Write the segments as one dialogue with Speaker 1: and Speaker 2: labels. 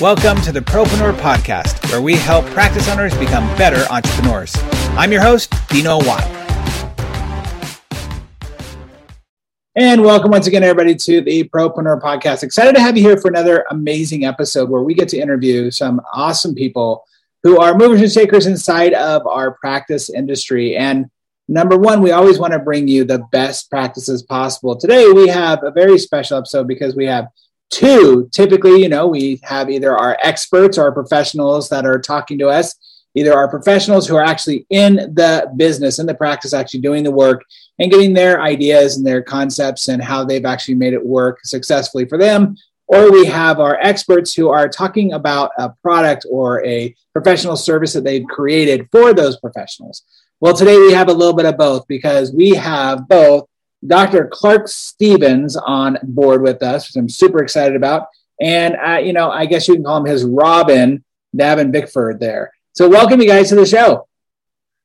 Speaker 1: Welcome to the Propreneur Podcast, where we help practice owners become better entrepreneurs. I'm your host, Dino Watt. And welcome once again, everybody, to the Propreneur Podcast. Excited to have you here for another amazing episode where we get to interview some awesome people who are movers and shakers inside of our practice industry. And number one, we always want to bring you the best practices possible. Today, we have a very special episode because we have Two, typically, you know, we have either our experts or professionals that are talking to us, either our professionals who are actually in the business, in the practice, actually doing the work and getting their ideas and their concepts and how they've actually made it work successfully for them. Or we have our experts who are talking about a product or a professional service that they've created for those professionals. Well, today we have a little bit of both because we have both Dr. Clarke Stevens on board with us, which I'm super excited about. And, uh, you know, I guess you can call him his Robin, Davin Bickford there. So, welcome you guys to the show.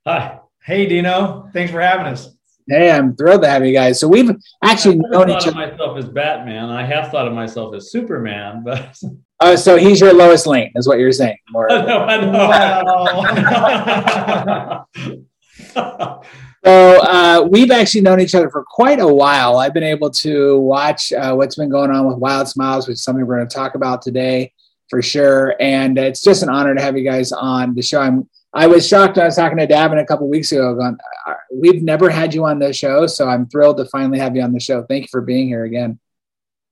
Speaker 2: Hi. Hey, Dino. Thanks for having us.
Speaker 1: Hey, I'm thrilled to have you guys. So, we've actually known
Speaker 2: each other. myself as Batman. I have thought of myself as Superman, but.
Speaker 1: Oh, so he's your Lois Lane, is what you're saying. More.
Speaker 2: no, I
Speaker 1: know. So uh, we've actually known each other for quite a while. I've been able to watch uh, what's been going on with Wild Smiles, which is something we're going to talk about today for sure. And it's just an honor to have you guys on the show. I'm I was shocked. I was talking to Davin a couple weeks ago. Going, uh, we've never had you on the show, so I'm thrilled to finally have you on the show. Thank you for being here again.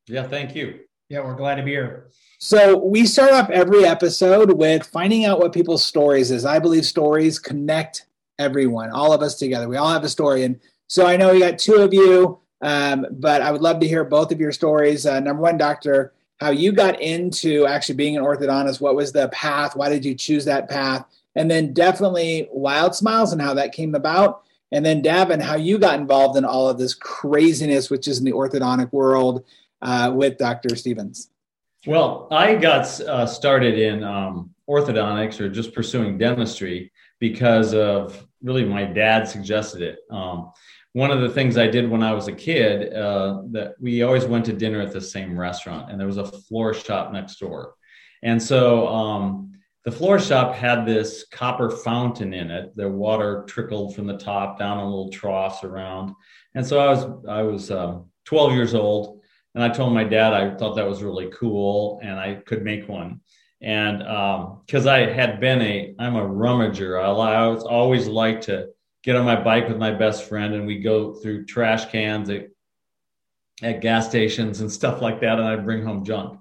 Speaker 2: Yeah, thank you.
Speaker 3: Yeah, we're glad to be here.
Speaker 1: So we start off every episode with finding out what people's stories is. I believe stories connect everyone, all of us together. We all have a story. And so I know we got two of you, um, but I would love to hear both of your stories. Uh, number one, Doctor, how you got into actually being an orthodontist. What was the path? Why did you choose that path? And then definitely Wild Smiles and how that came about. And then Davin, how you got involved in all of this craziness, which is in the orthodontic world uh, with Dr. Stevens.
Speaker 2: Well, I got uh, started in um, orthodontics or just pursuing dentistry because of really my dad suggested it. Um, one of the things I did when I was a kid uh, that we always went to dinner at the same restaurant, and there was a floor shop next door, and so um, the floor shop had this copper fountain in it. The water trickled from the top down in little troughs around, and so I was I was um, 12 years old, and I told my dad I thought that was really cool, and I could make one and because um, I had been a, I'm a rummager. I, I was always like to get on my bike with my best friend, and we go through trash cans at, at gas stations and stuff like that, and I'd bring home junk.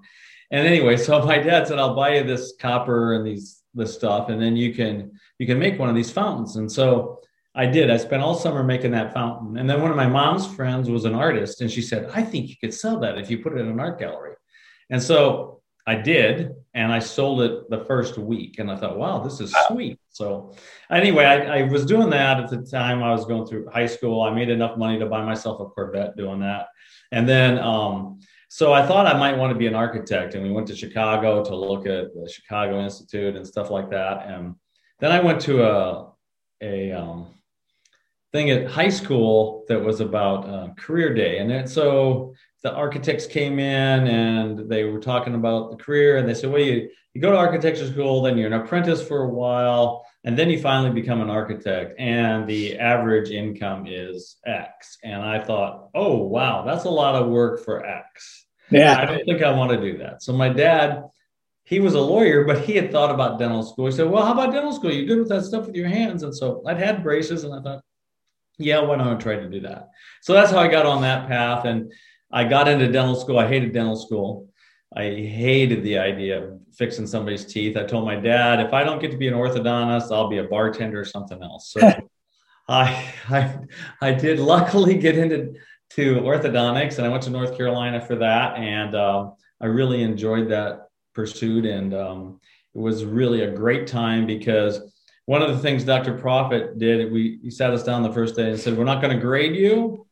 Speaker 2: And anyway, so my dad said, "I'll buy you this copper and these this stuff, and then you can you can make one of these fountains." And so I did. I spent all summer making that fountain. And then one of my mom's friends was an artist, and she said, "I think you could sell that if you put it in an art gallery." And so I did, and I sold it the first week, and I thought, wow, this is sweet. So, anyway, I, I, was doing that at the time. I was going through high school. I made enough money to buy myself a Corvette doing that, and then um, so I thought I might want to be an architect, and we went to Chicago to look at the Chicago Institute and stuff like that, and then I went to a a um, thing at high school that was about uh, career day, and then so the architects came in and they were talking about the career and they said, well, you, you go to architecture school, then you're an apprentice for a while, and then you finally become an architect. And the average income is X. And I thought, oh, wow, that's a lot of work for X. Yeah. I don't think I want to do that. So my dad, he was a lawyer, but he had thought about dental school. He said, well, how about dental school? You're good with that stuff with your hands. And so I'd had braces and I thought, yeah, why don't I try to do that? So that's how I got on that path. And I got into dental school. I hated dental school. I hated the idea of fixing somebody's teeth. I told my dad, if I don't get to be an orthodontist, I'll be a bartender or something else. So I, I, I did luckily get into to orthodontics, and I went to North Carolina for that, and um, I really enjoyed that pursuit, and um, it was really a great time because one of the things Dr. Proffit did, we he sat us down the first day and said, "We're not going to grade you.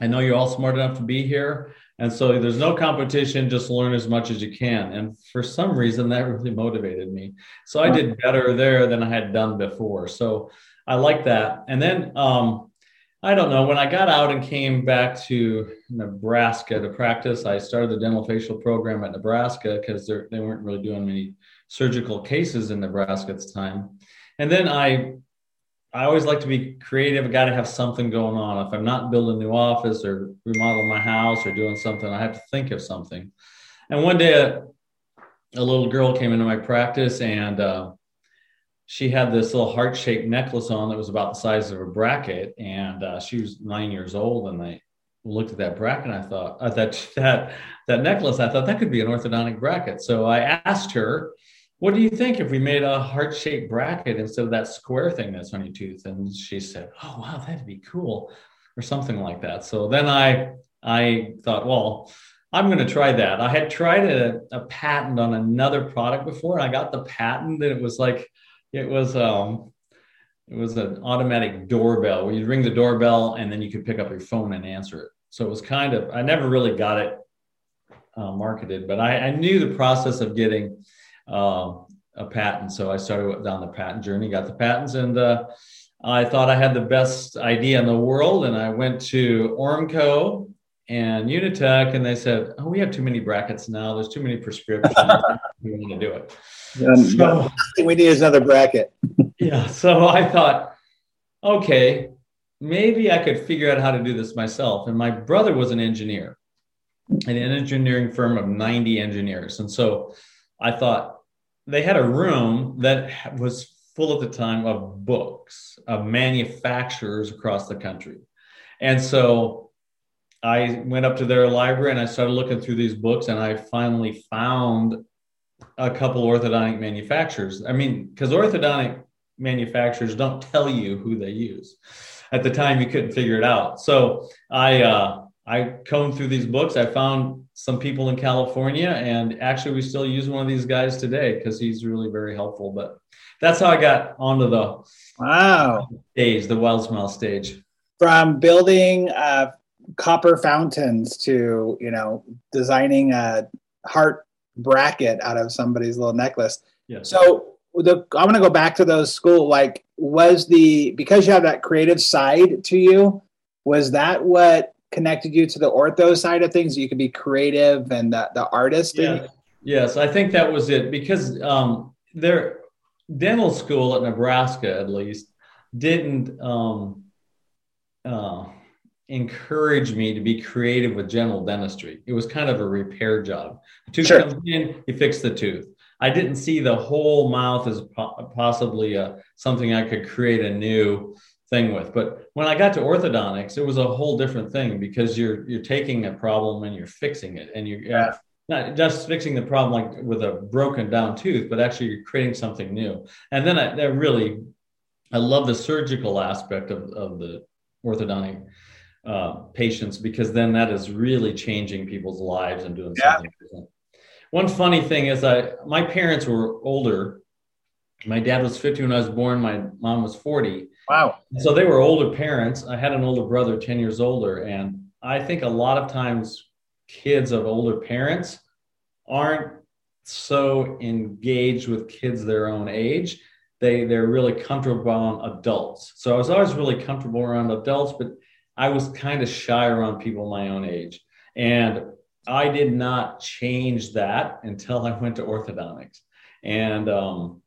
Speaker 2: I know you're all smart enough to be here. And so there's no competition, just learn as much as you can. And for some reason, that really motivated me. So I did better there than I had done before. So I like that. And then um, I don't know. When I got out and came back to Nebraska to practice, I started the dental facial program at Nebraska because they weren't really doing many surgical cases in Nebraska at the time. And then I, I always like to be creative. I got to have something going on. If I'm not building a new office or remodeling my house or doing something, I have to think of something. And one day, a, a little girl came into my practice and uh, she had this little heart shaped necklace on that was about the size of a bracket. And uh, she was nine years old. And I looked at that bracket and I thought, uh, that, that, that necklace, I thought that could be an orthodontic bracket. So I asked her, what do you think if we made a heart shaped bracket instead of that square thing that's on your tooth? And she said, oh, wow, that'd be cool or something like that. So then I, I thought, well, I'm going to try that. I had tried a, a patent on another product before, and I got the patent, and it was like it was um, it was an automatic doorbell where you'd ring the doorbell and then you could pick up your phone and answer it. So it was kind of I never really got it uh, marketed, but I, I, knew the process of getting uh, a patent. So I started down the patent journey, got the patents, and uh, I thought I had the best idea in the world. And I went to Ormco and Unitek, and they said, "Oh, we have too many brackets now. There's too many prescriptions. we want to do it."
Speaker 1: so, we need another bracket.
Speaker 2: yeah. So I thought, okay, maybe I could figure out how to do this myself. And my brother was an engineer, an engineering firm of 90 engineers, and so I thought they had a room that was full at the time of books of manufacturers across the country, and so I went up to their library and I started looking through these books, and I finally found a couple orthodontic manufacturers. I mean, because orthodontic manufacturers don't tell you who they use. At the time, you couldn't figure it out. So I uh, I combed through these books. I found some people in California, and actually, we still use one of these guys today because he's really very helpful. But that's how I got onto the
Speaker 1: wow
Speaker 2: stage, the Wild Smile stage.
Speaker 1: From building uh, copper fountains to you know designing a heart bracket out of somebody's little necklace. So the I'm gonna go back to those school. Like, was the because you have that creative side to you? Was that what connected you to the ortho side of things? You could be creative and the, the artist.
Speaker 2: Yeah. Yes, I think that was it because um, their dental school at Nebraska, at least, didn't um, uh, encouraged me to be creative with general dentistry. It was kind of a repair job. A tooth sure. comes in, you fix the tooth. I didn't see the whole mouth as po- possibly a, uh, something I could create a new thing with. But when I got to orthodontics, it was a whole different thing because you're you're taking a problem and you're fixing it, and you're yeah. not just fixing the problem like with a broken down tooth, but actually you're creating something new. And then I that really, I love the surgical aspect of, of the orthodontic uh, patients because then that is really changing people's lives and doing yeah. something different. One funny thing is I my parents were older. My dad was 50 when I was born. My mom was 40.
Speaker 1: Wow.
Speaker 2: So they were older parents. I had an older brother, 10 years older. And I think a lot of times kids of older parents aren't so engaged with kids their own age. They they're really comfortable around adults. So I was always really comfortable around adults, but I was kind of shy around people my own age. And I did not change that until I went to orthodontics. And um,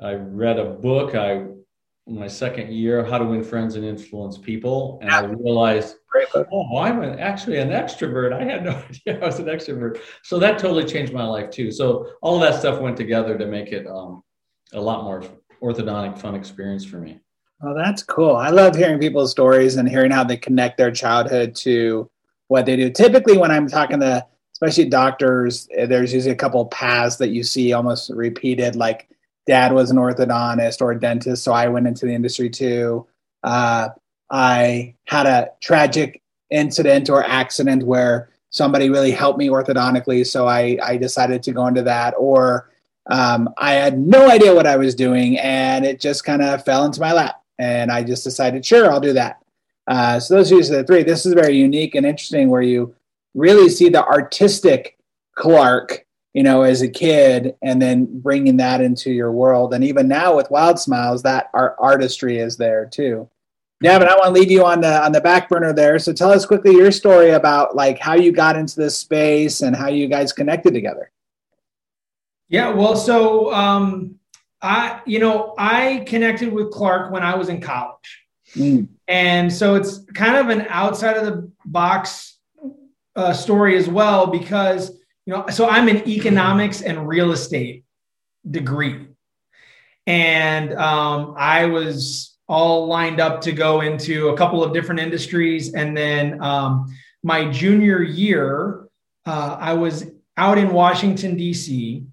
Speaker 2: I read a book. I my second year, How to Win Friends and Influence People, and I realized, oh, I'm an, actually an extrovert. I had no idea I was an extrovert. So that totally changed my life too. So all of that stuff went together to make it um, a lot more orthodontic fun experience for me.
Speaker 1: Oh, that's cool. I love hearing people's stories and hearing how they connect their childhood to what they do. Typically, when I'm talking to especially doctors, there's usually a couple paths that you see almost repeated. Like dad was an orthodontist or a dentist, so I went into the industry too. Uh, I had a tragic incident or accident where somebody really helped me orthodontically, so I, I decided to go into that. Or um, I had no idea what I was doing, and it just kind of fell into my lap and I just decided, sure, I'll do that. Uh, so those are the three. This is very unique and interesting, where you really see the artistic Clarke, you know, as a kid, and then bringing that into your world. And even now with Wild Smiles, that art artistry is there too. Yeah, but I want to leave you on the on the back burner there. So tell us quickly your story about like how you got into this space and how you guys connected together.
Speaker 3: Yeah, well, so um, I, you know, I connected with Clarke when I was in college, mm. and so it's kind of an outside of the box uh, story as well because you know, so I'm an economics and real estate degree, and um, I was all lined up to go into a couple of different industries. And then um, my junior year, uh, I was out in Washington, D.C.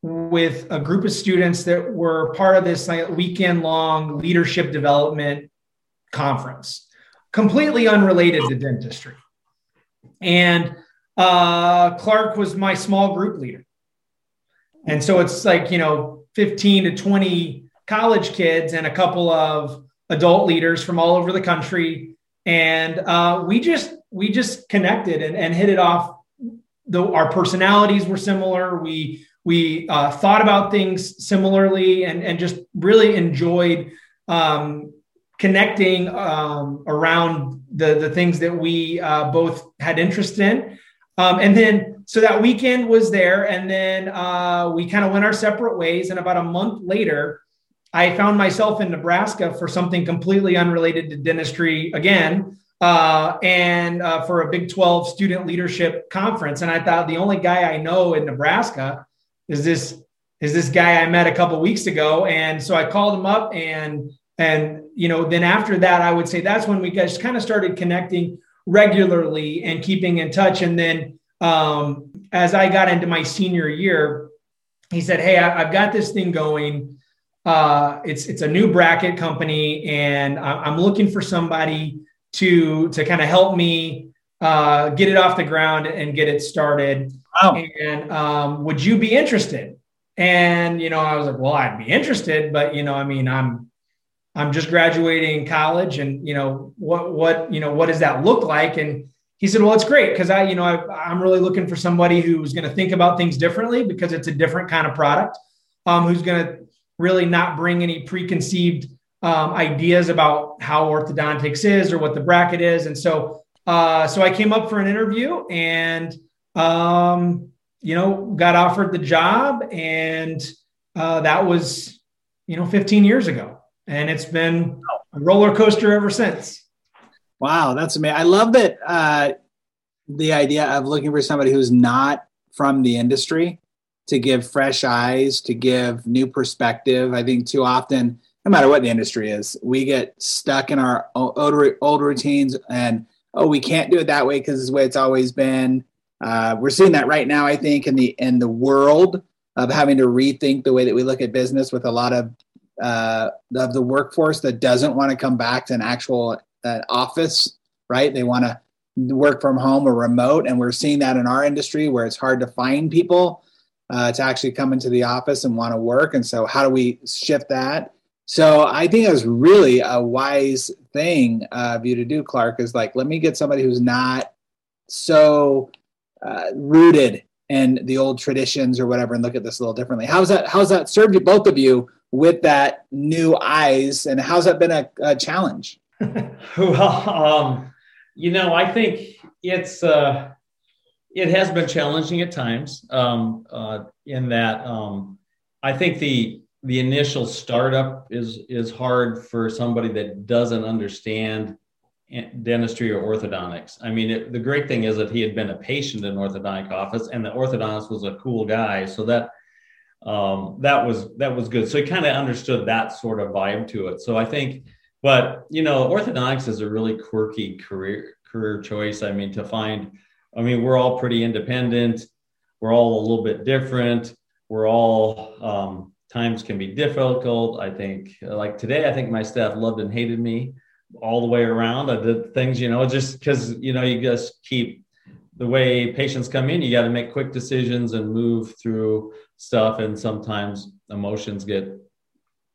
Speaker 3: with a group of students that were part of this like, weekend long leadership development conference, completely unrelated to dentistry. And uh, Clarke was my small group leader. And so it's like, you know, 15 to 20 college kids and a couple of adult leaders from all over the country. And uh, we just we just connected and, and hit it off. Though our personalities were similar, we we uh, thought about things similarly and, and just really enjoyed um, connecting um, around the, the things that we uh, both had interest in. Um, and then, so that weekend was there, and then uh, we kind of went our separate ways. And about a month later, I found myself in Nebraska for something completely unrelated to dentistry again, uh, and uh, for a Big 12 student leadership conference. And I thought the only guy I know in Nebraska is this is this guy I met a couple weeks ago. And so I called him up and and you know then after that I would say that's when we guys kind of started connecting regularly and keeping in touch. And then um, as I got into my senior year, he said, "Hey, I, I've got this thing going." uh, it's it's a new bracket company, and I'm looking for somebody to to kind of help me uh, get it off the ground and get it started. Wow. And um, would you be interested? And you know, I was like, well, I'd be interested, but you know, I mean, I'm I'm just graduating college, and you know, what what you know, what does that look like? And he said, well, it's great because I, you know, I, am really looking for somebody who's going to think about things differently because it's a different kind of product. Um, who's going to really not bring any preconceived um, ideas about how orthodontics is or what the bracket is. And so, uh, so I came up for an interview and, um, you know, got offered the job. And uh, that was, you know, 15 years ago. And it's been a roller coaster ever since.
Speaker 1: Wow, that's amazing. I love that uh, the idea of looking for somebody who's not from the industry to give fresh eyes, to give new perspective. I think too often, no matter what the industry is, we get stuck in our old, old routines and, oh, we can't do it that way because it's the way it's always been. Uh, we're seeing that right now, I think, in the in the world of having to rethink the way that we look at business with a lot of uh, of the workforce that doesn't want to come back to an actual uh, office, right? They want to work from home or remote, and we're seeing that in our industry where it's hard to find people uh, to actually come into the office and want to work. And so, how do we shift that? So, I think it was really a wise thing of you to do, Clarke, is like, let me get somebody who's not so uh, rooted in the old traditions or whatever and look at this a little differently. How's that, how's that served you, both of you, with that new eyes? And how's that been a, a challenge?
Speaker 2: well, um, you know, I think it's, uh, it has been challenging at times. Um, uh, in that, um, I think the the initial startup is is hard for somebody that doesn't understand dentistry or orthodontics. I mean, it, the great thing is that he had been a patient in orthodontic office, and the orthodontist was a cool guy, so that um, that was that was good. So he kind of understood that sort of vibe to it. So I think, but you know, orthodontics is a really quirky career career choice. I mean, to find I mean, we're all pretty independent. We're all a little bit different. We're all um, times can be difficult. I think, like today, I think my staff loved and hated me all the way around. I did things, you know, just because you know you just keep the way patients come in. You got to make quick decisions and move through stuff, and sometimes emotions get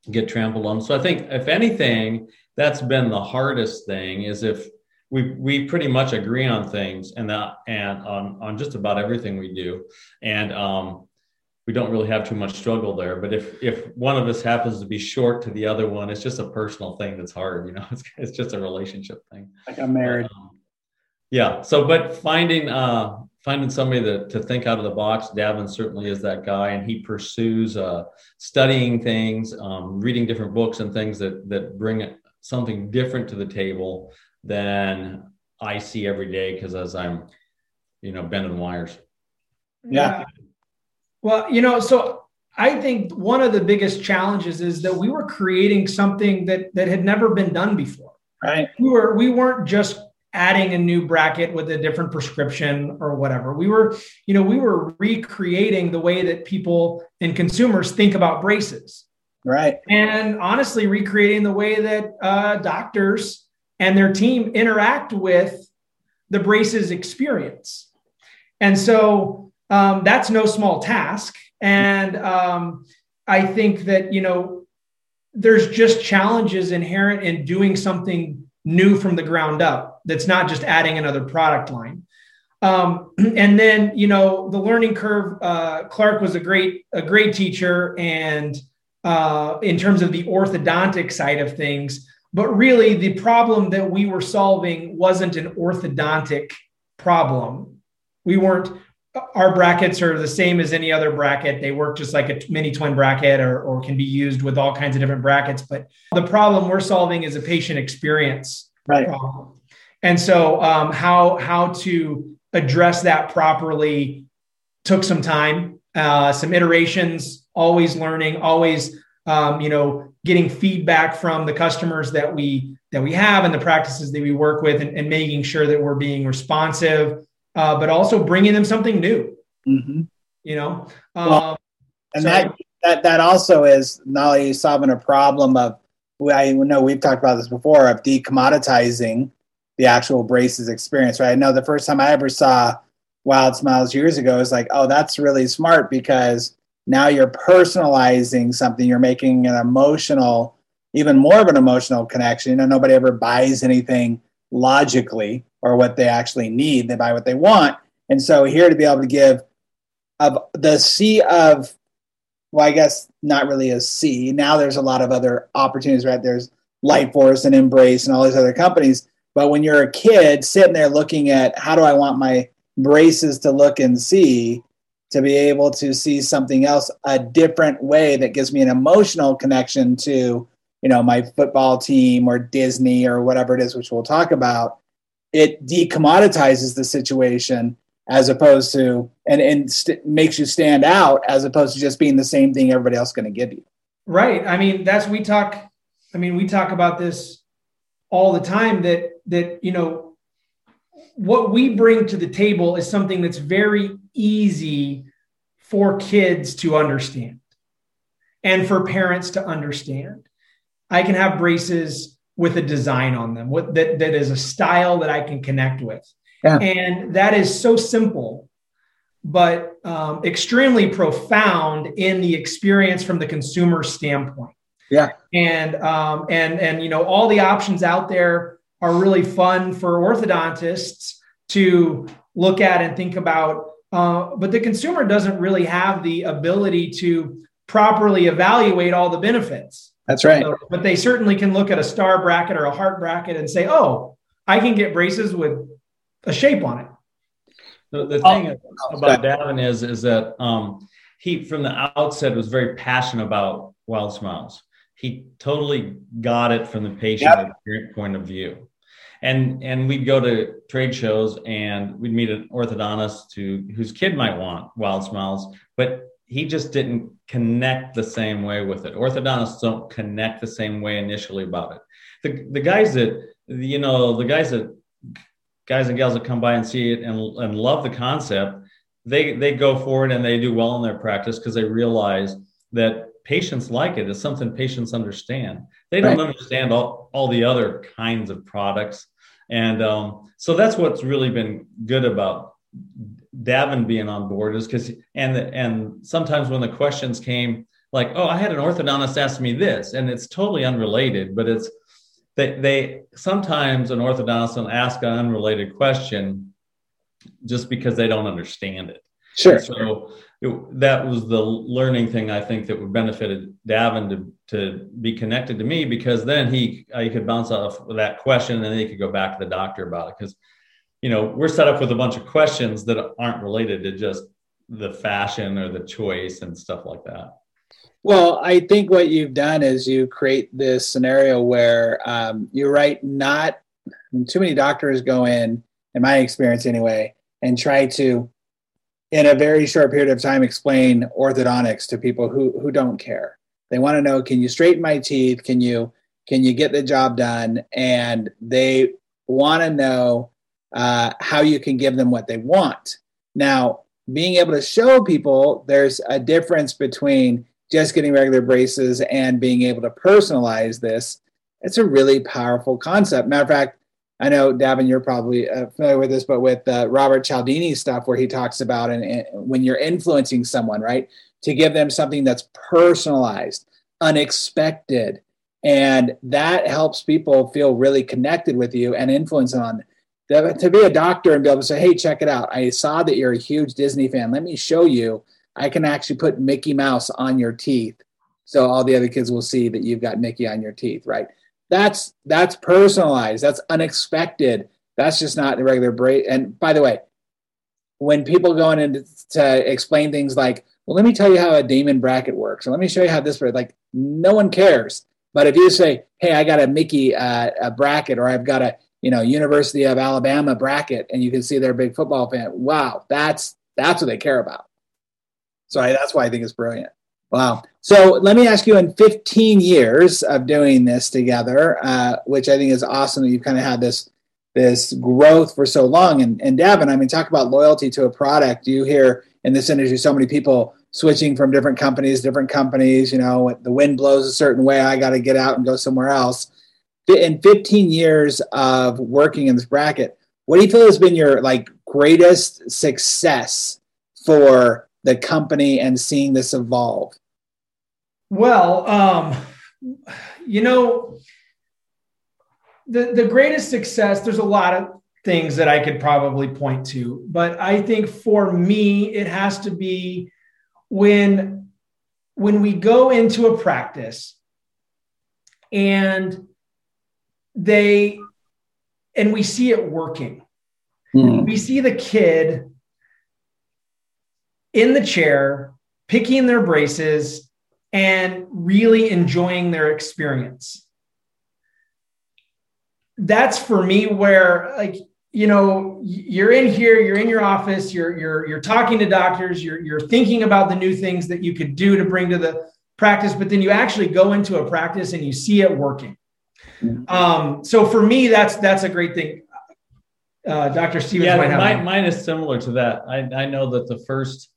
Speaker 2: get trampled on. So I think, if anything, that's been the hardest thing is if we we pretty much agree on things and that and on on just about everything we do and um we don't really have too much struggle there. But if if one of us happens to be short to the other one, it's just a personal thing that's hard. You know, it's it's just a relationship thing.
Speaker 1: Like I'm married. Um,
Speaker 2: yeah. So, but finding uh, finding somebody that to think out of the box. Davin certainly is that guy, and he pursues uh, studying things, um, reading different books and things that that bring something different to the table than I see every day. Because as I'm, you know, bending wires.
Speaker 1: Yeah.
Speaker 3: Well, you know, so I think one of the biggest challenges is that we were creating something that that had never been done before.
Speaker 1: Right.
Speaker 3: We were we weren't just adding a new bracket with a different prescription or whatever. We were, you know, we were recreating the way that people and consumers think about braces.
Speaker 1: Right.
Speaker 3: And honestly, recreating the way that uh, doctors and their team interact with the braces experience. And so um, that's no small task. And um, I think that, you know, there's just challenges inherent in doing something new from the ground up that's not just adding another product line. Um, and then, you know, the learning curve, uh, Clarke was a great, a great teacher. And uh, in terms of the orthodontic side of things, but really the problem that we were solving wasn't an orthodontic problem. We weren't our brackets are the same as any other bracket. They work just like a mini twin bracket or, or can be used with all kinds of different brackets. But the problem we're solving is a patient experience
Speaker 1: right.
Speaker 3: problem. And so um, how, how to address that properly took some time, uh, some iterations, always learning, always, um, you know, getting feedback from the customers that we, that we have and the practices that we work with and, and making sure that we're being responsive uh, but also bringing them something new.
Speaker 1: Mm-hmm.
Speaker 3: You know,
Speaker 1: well, um, and so, that that that also is not only solving a problem of I know we've talked about this before of decommoditizing the actual braces experience. Right? I know the first time I ever saw Wild Smiles years ago is like, oh, that's really smart because now you're personalizing something. You're making an emotional, even more of an emotional connection. You know, nobody ever buys anything logically or what they actually need. They buy what they want. And so here to be able to give of the sea of well, I guess not really a sea. Now there's a lot of other opportunities, right? There's Lightforce and Embrace and all these other companies. But when you're a kid sitting there looking at how do I want my braces to look and see, to be able to see something else a different way that gives me an emotional connection to, you know, my football team or Disney or whatever it is, which we'll talk about, it decommoditizes the situation as opposed to and, and st- makes you stand out as opposed to just being the same thing everybody else going to give you.
Speaker 3: Right. I mean that's we talk i mean we talk about this all the time that that you know what we bring to the table is something that's very easy for kids to understand and for parents to understand. I can have braces with a design on them what that, that is a style that i can connect with. Yeah. and that is so simple but um, extremely profound in the experience from the consumer standpoint.
Speaker 1: Yeah.
Speaker 3: And um, and and you know all the options out there are really fun for orthodontists to look at and think about uh, but the consumer doesn't really have the ability to properly evaluate all the benefits
Speaker 1: that's right. So,
Speaker 3: but they certainly can look at a star bracket or a heart bracket and say, oh, I can get braces with a shape on it.
Speaker 2: The, the thing oh, about Davin is, is that um, he, from the outset, was very passionate about Wild Smiles. He totally got it from the patient yep. point of view. And, and we'd go to trade shows and we'd meet an orthodontist to, whose kid might want Wild Smiles, but he just didn't connect the same way with it. Orthodontists don't connect the same way initially about it. The, the guys that, you know, the guys that, guys and gals that come by and see it and, and love the concept, they, they go forward and they do well in their practice because they realize that patients like it. It's something patients understand. They don't right. understand all, all the other kinds of products. And um, so that's what's really been good about Davin being on board is because and the, and sometimes when the questions came like oh I had an orthodontist ask me this and it's totally unrelated but it's they they sometimes an orthodontist will ask an unrelated question just because they don't understand it.
Speaker 1: Sure.
Speaker 2: so it, that was the learning thing I think that would benefited Davin to to be connected to me because then he he could bounce off that question and then he could go back to the doctor about it because you know we're set up with a bunch of questions that aren't related to just the fashion or the choice and stuff like that.
Speaker 1: Well, I think what you've done is you create this scenario where um, you're right. Not too many doctors go in, in my experience anyway, and try to in a very short period of time explain orthodontics to people who who don't care. They want to know, can you straighten my teeth? Can you can you get the job done? And they want to know uh, how you can give them what they want. Now, being able to show people there's a difference between just getting regular braces and being able to personalize this. It's a really powerful concept. Matter of fact, I know Davin, you're probably uh, familiar with this, but with uh, Robert Cialdini stuff, where he talks about and, when you're influencing someone, right, to give them something that's personalized, unexpected, and that helps people feel really connected with you and influence on. To be a doctor and be able to say, "Hey, check it out! I saw that you're a huge Disney fan. Let me show you. I can actually put Mickey Mouse on your teeth, so all the other kids will see that you've got Mickey on your teeth, right?" That's that's personalized. That's unexpected. That's just not the regular break and by the way when people go in to explain things like well let me tell you how a damon bracket works and let me show you how this works like no one cares. But if you say hey i got a mickey uh, a bracket or i've got a you know university of alabama bracket and you can see they're a big football fan wow that's that's what they care about. So I, that's why i think it's brilliant. Wow. So let me ask you in 15 years of doing this together, uh, which I think is awesome that you've kind of had this this growth for so long. And, and Davin, I mean, talk about loyalty to a product. You hear in this industry so many people switching from different companies, different companies, you know, the wind blows a certain way, I got to get out and go somewhere else. In 15 years of working in this bracket, what do you feel has been your like greatest success for the company and seeing this evolve?
Speaker 3: Well, um, you know, the the greatest success. There's a lot of things that I could probably point to, but I think for me, it has to be when when we go into a practice and they and we see it working. Mm. We see the kid in the chair, picking their braces, and really enjoying their experience. That's for me where, like, you know, you're in here, you're in your office, you're you're you're talking to doctors, you're you're thinking about the new things that you could do to bring to the practice, but then you actually go into a practice and you see it working. Mm-hmm. Um, so for me, that's that's a great thing. Uh, Dr. Stevens
Speaker 2: yeah, mine, mine, is similar to that. I, I know that the first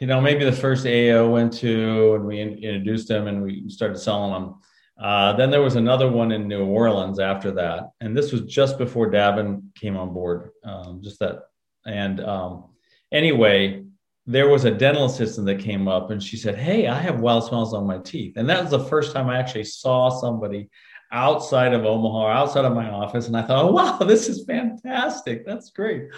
Speaker 2: you know, maybe the first AO went to and we introduced them and we started selling them. Uh, then there was another one in New Orleans after that, and this was just before Davin came on board. Um, just that, and um, anyway, there was a dental assistant that came up and she said, "Hey, I have Wild Smiles on my teeth," and that was the first time I actually saw somebody outside of Omaha, outside of my office, and I thought, "Oh wow, this is fantastic! That's great."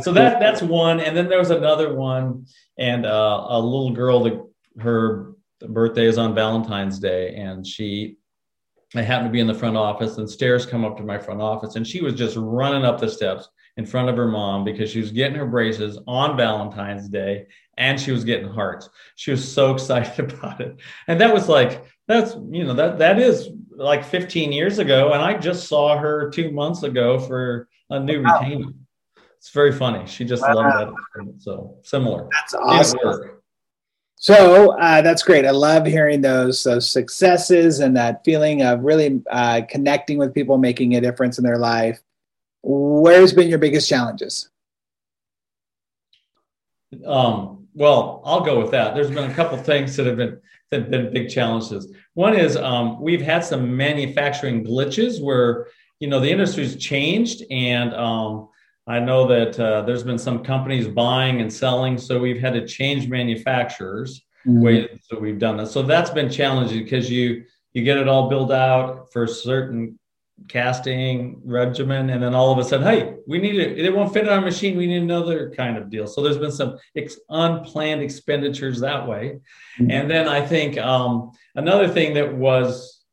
Speaker 2: So that that's one, and then there was another one and uh, a little girl that her birthday is on Valentine's Day, and she I happened to be in the front office, and stairs come up to my front office, and she was just running up the steps in front of her mom because she was getting her braces on Valentine's Day and she was getting hearts. She was so excited about it. And that was like, that's, you know, that, that is like 15 years ago. And I just saw her two months ago for a new wow. retainer. It's very funny. She just wow. loved that. So similar.
Speaker 1: That's awesome. So uh, that's great. I love hearing those those successes and that feeling of really uh, connecting with people, making a difference in their life. Where's been your biggest challenges?
Speaker 2: Um, well, I'll go with that. There's been a couple things that have been have been big challenges. One is um, we've had some manufacturing glitches where you know the industry's changed and um, I know that uh, there's been some companies buying and selling, so we've had to change manufacturers. Mm-hmm. so we've done that. So that's been challenging because you you get it all built out for certain casting regimen and then all of a sudden hey we need it it won't fit in our machine we need another kind of deal. So there's been some ex- unplanned expenditures that way. Mm-hmm. and then i think um, another thing that was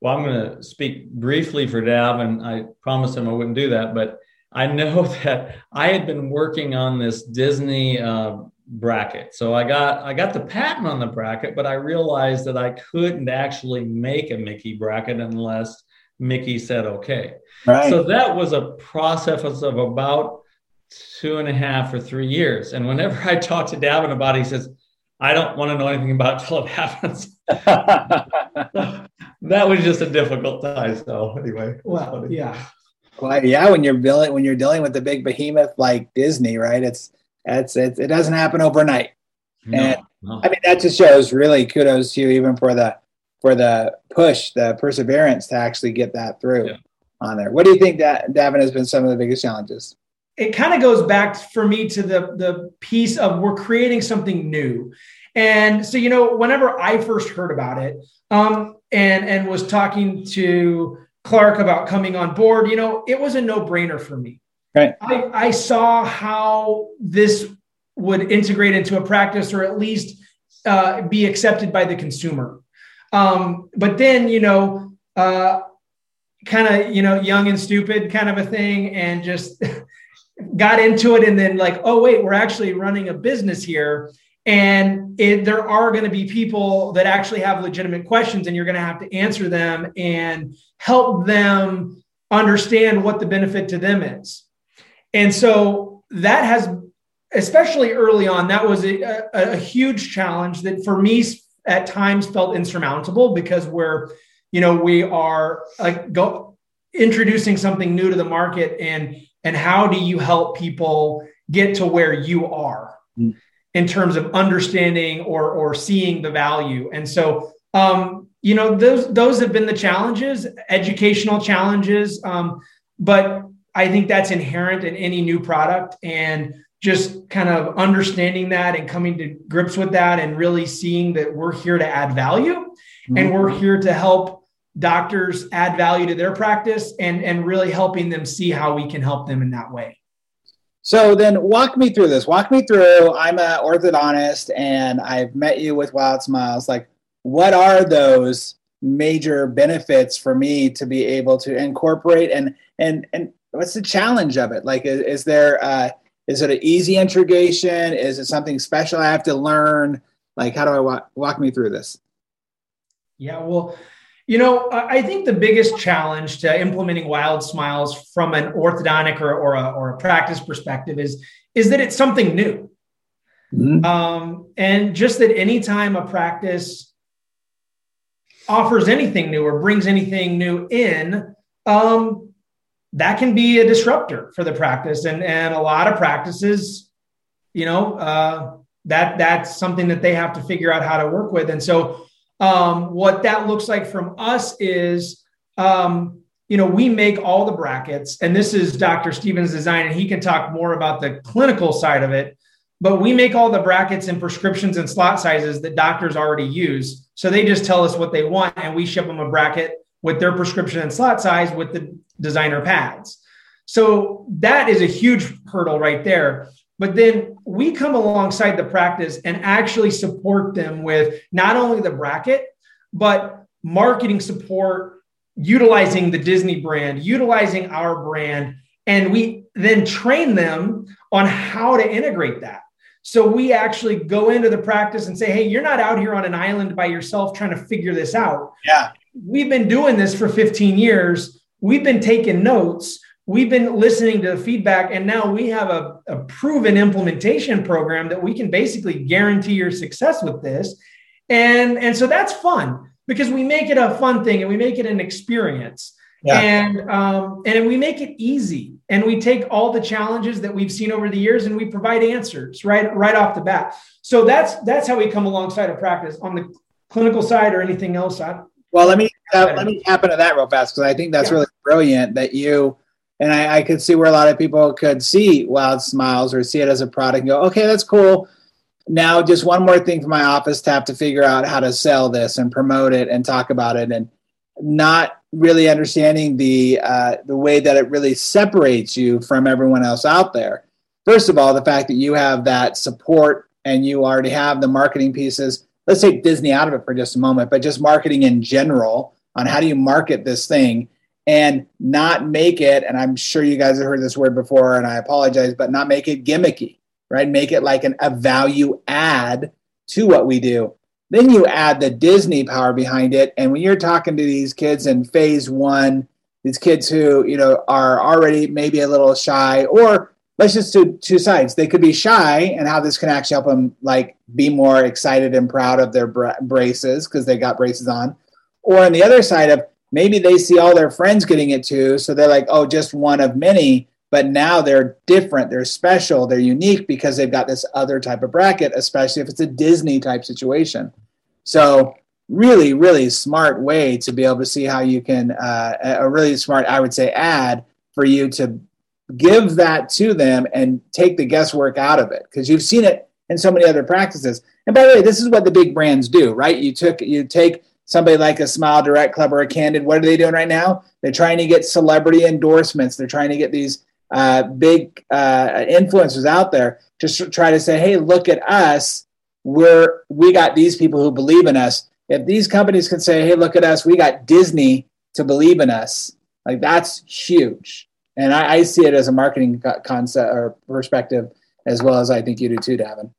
Speaker 2: well i'm going to speak briefly for Davin i promised him i wouldn't do that but i know that i had been working on this disney uh, bracket. So i got i got the patent on the bracket but i realized that i couldn't actually make a mickey bracket unless Mickey said okay. Right. So that was a process of about two and a half or three years. And whenever I talk to Davin about it, he says, I don't want to know anything about it till it happens. that was just a difficult time. So anyway.
Speaker 3: Well, yeah.
Speaker 1: Well, yeah, when you're dealing when you're dealing with a big behemoth like Disney, right? It's it's, it's it doesn't happen overnight. No, and no. I mean that just shows really kudos to you even for the for the push, the perseverance to actually get that through yeah. on there. What do you think that Davin has been some of the biggest challenges?
Speaker 3: It kind of goes back for me to the the piece of we're creating something new. And so, you know, whenever I first heard about it, um, and and was talking to Clarke about coming on board, you know, it was a no brainer for me.
Speaker 1: Right.
Speaker 3: I, I saw how this would integrate into a practice, or at least uh, be accepted by the consumer. Um, but then, you know, uh, kind of, you know, young and stupid kind of a thing and just got into it. And then, like, oh, wait, we're actually running a business here. And it, there are going to be people that actually have legitimate questions, and you're going to have to answer them and help them understand what the benefit to them is. And so that has, especially early on, that was a, a, a huge challenge that for me at times felt insurmountable because we're, you know, we are like go introducing something new to the market and and how do you help people get to where you are mm. in terms of understanding or or seeing the value and so um, you know those those have been the challenges educational challenges um, but i think that's inherent in any new product and just kind of understanding that and coming to grips with that and really seeing that we're here to add value. Mm-hmm. and we're here to help doctors add value to their practice and and really helping them see how we can help them in that way.
Speaker 1: So then walk me through this. Walk me through i'm an orthodontist and i've met you with wild smiles. Like what are those major benefits for me to be able to incorporate and and and what's the challenge of it? Like is, is there uh is it an easy integration? Is it something special I have to learn? Like, how do I walk, walk me through this?
Speaker 3: Yeah, well, you know, I think the biggest challenge to implementing Wild Smiles from an orthodontic or, or, a, or a practice perspective is, is that it's something new. Mm-hmm. Um, and just that anytime a practice offers anything new or brings anything new in, um, that can be a disruptor for the practice. And, and a lot of practices, you know, uh, that that's something that they have to figure out how to work with. And so um, what that looks like from us is, um, you know, we make all the brackets, and this is Dr. Stevens' design, and he can talk more about the clinical side of it. But we make all the brackets and prescriptions and slot sizes that doctors already use. So they just tell us what they want, and we ship them a bracket with their prescription and slot size with the designer pads. So that is a huge hurdle right there. But then we come alongside the practice and actually support them with not only the bracket, but marketing support, utilizing the Disney brand, utilizing our brand. And we then train them on how to integrate that. So we actually go into the practice and say, hey, you're not out here on an island by yourself trying to figure this out.
Speaker 1: Yeah.
Speaker 3: We've been doing this for 15 years. We've been taking notes. We've been listening to the feedback. And now we have a, a, proven implementation program that we can basically guarantee your success with this. And and so that's fun because we make it a fun thing and we make it an experience. Yeah. and um, and we make it easy and we take all the challenges that we've seen over the years and we provide answers right right off the bat. So that's that's how we come alongside a practice on the clinical side or anything else. I,
Speaker 1: well, let me uh, let me tap into that real fast because I think that's yeah. really brilliant that you and I, I, could see where a lot of people could see Wild Smiles or see it as a product and go, okay, that's cool. Now, just one more thing for my office to have to figure out how to sell this and promote it and talk about it and not really understanding the uh, the way that it really separates you from everyone else out there. First of all, the fact that you have that support and you already have the marketing pieces. Let's take Disney out of it for just a moment, but just marketing in general on how do you market this thing and not make it. And I'm sure you guys have heard this word before, and I apologize, but not make it gimmicky, right? Make it like an, a value add to what we do. Then you add the Disney power behind it. And when you're talking to these kids in phase one, these kids who, you know, are already maybe a little shy, or let's just do two sides. They could be shy and how this can actually help them like be more excited and proud of their bra- braces because they got braces on. Or on the other side of maybe they see all their friends getting it too. So they're like, oh, just one of many but now they're different they're special they're unique because they've got this other type of bracket especially if it's a disney type situation so really really smart way to be able to see how you can uh, a really smart i would say ad for you to give that to them and take the guesswork out of it because you've seen it in so many other practices and by the way this is what the big brands do right you took you take somebody like a smile direct club or a candid what are they doing right now they're trying to get celebrity endorsements they're trying to get these uh, big uh, influencers out there to try to say, "Hey, look at us. We're we got these people who believe in us." If these companies can say, "Hey, look at us. We got Disney to believe in us," like that's huge. And I, I see it as a marketing concept or perspective as well as I think you do too, Davin.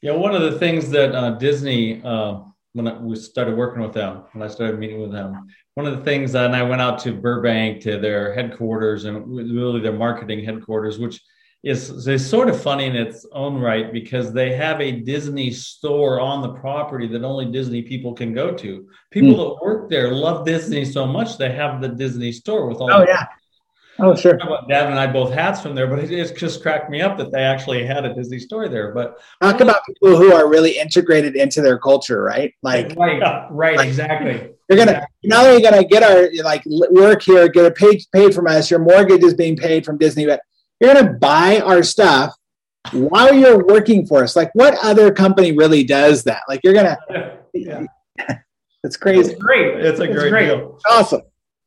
Speaker 2: Yeah, one of the things that uh, Disney, uh, when I, we started working with them, when I started meeting with them, one of the things that and I went out to Burbank to their headquarters and really their marketing headquarters, which is, is sort of funny in its own right because they have a Disney store on the property that only Disney people can go to. People mm. that work there love Disney so much they have the Disney store with all.
Speaker 1: Oh yeah, Oh, sure.
Speaker 2: Dad and I both hats from there, but it, it, just cracked me up that they actually had a Disney story there. But
Speaker 1: talk about people who are really integrated into their culture, right? Like,
Speaker 3: right, right, like, exactly.
Speaker 1: You're gonna exactly. not only gonna get our like work here, get a paid paid from us. Your mortgage is being paid from Disney, but you're gonna buy our stuff while you're working for us. Like, what other company really does that? Like, you're gonna. Yeah. it's crazy.
Speaker 2: It's great. It's a it's great, great deal.
Speaker 1: Awesome.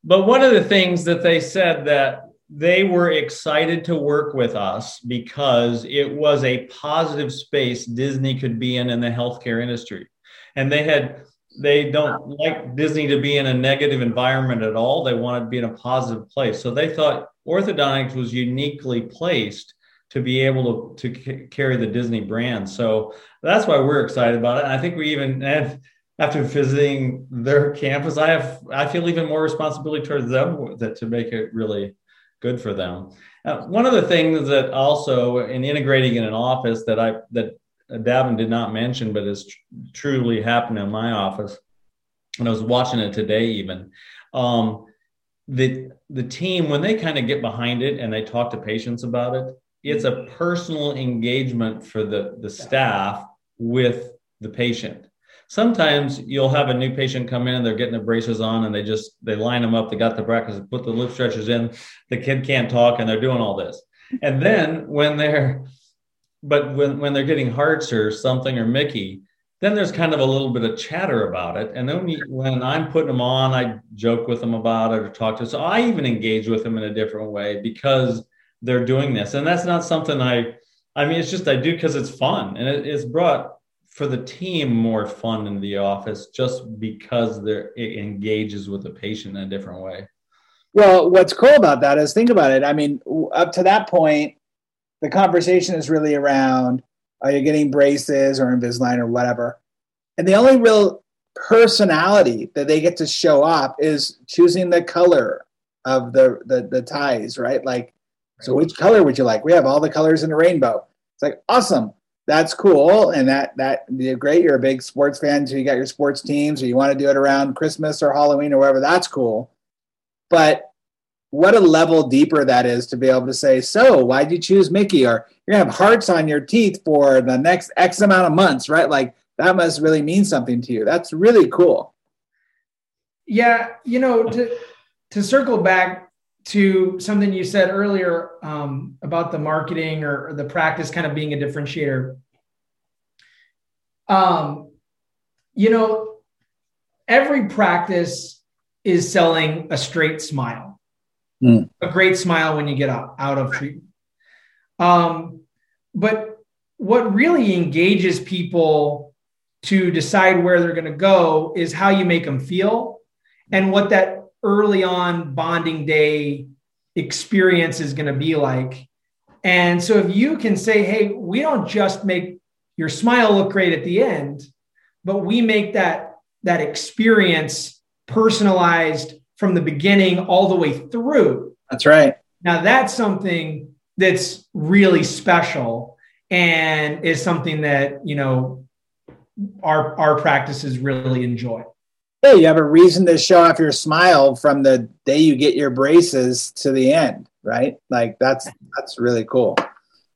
Speaker 2: But one of the things that they said that they were excited to work with us because it was a positive space Disney could be in in the healthcare industry. And they had they don't like Disney to be in a negative environment at all. They wanted to be in a positive place. So they thought orthodontics was uniquely placed to be able to, to c- carry the Disney brand. So that's why we're excited about it. And I think we even and after visiting their campus, I have I feel even more responsibility towards them that to make it really good for them. Uh, one of the things that also in integrating in an office that I that Davin did not mention, but has tr- truly happened in my office, and I was watching it today even. Um, the the team when they kind of get behind it and they talk to patients about it, it's a personal engagement for the the staff with the patient sometimes you'll have a new patient come in and they're getting the braces on and they just they line them up they got the brackets put the lip stretchers in the kid can't talk and they're doing all this. And then when they're but when, when they're getting hearts or something or mickey then there's kind of a little bit of chatter about it. And then when i'm putting them on i joke with them about it or talk to them so i even engage with them in a different way because they're doing this. And that's not something i i mean it's just i do because it's fun and it, it's brought for the team more fun in the office just because it engages with the patient in a different way.
Speaker 1: Well, what's cool about that is think about it. I mean, up to that point, the conversation is really around are you getting braces or Invisalign or whatever. And the only real personality that they get to show up is choosing the color of the, the, the ties, right? Like, so which color would you like? We have all the colors in the rainbow. It's like, awesome that's cool. And that that you're great. You're a big sports fan so you got your sports teams or you want to do it around christmas or halloween or whatever that's cool. But what a level deeper that is to be able to say so why'd you choose mickey? Or you're gonna have hearts on your teeth for the next x amount of months right? Like that must really mean something to you. That's really cool.
Speaker 3: Yeah you know to to circle back to something you said earlier um, about the marketing or, or, the practice kind of being a differentiator. Um, you know, every practice is selling a straight smile, mm. a great smile when you get out, out of treatment. Um, but what really engages people to decide where they're going to go is how you make them feel and what that early on bonding day experience is going to be like. And so if you can say, hey, we don't just make your smile look great at the end, but we make that that experience personalized from the beginning all the way through.
Speaker 1: That's right.
Speaker 3: Now that's something that's really special and is something that, you know, our our practices really enjoy.
Speaker 1: Yeah, you have a reason to show off your smile from the day you get your braces to the end, right? Like that's that's really cool.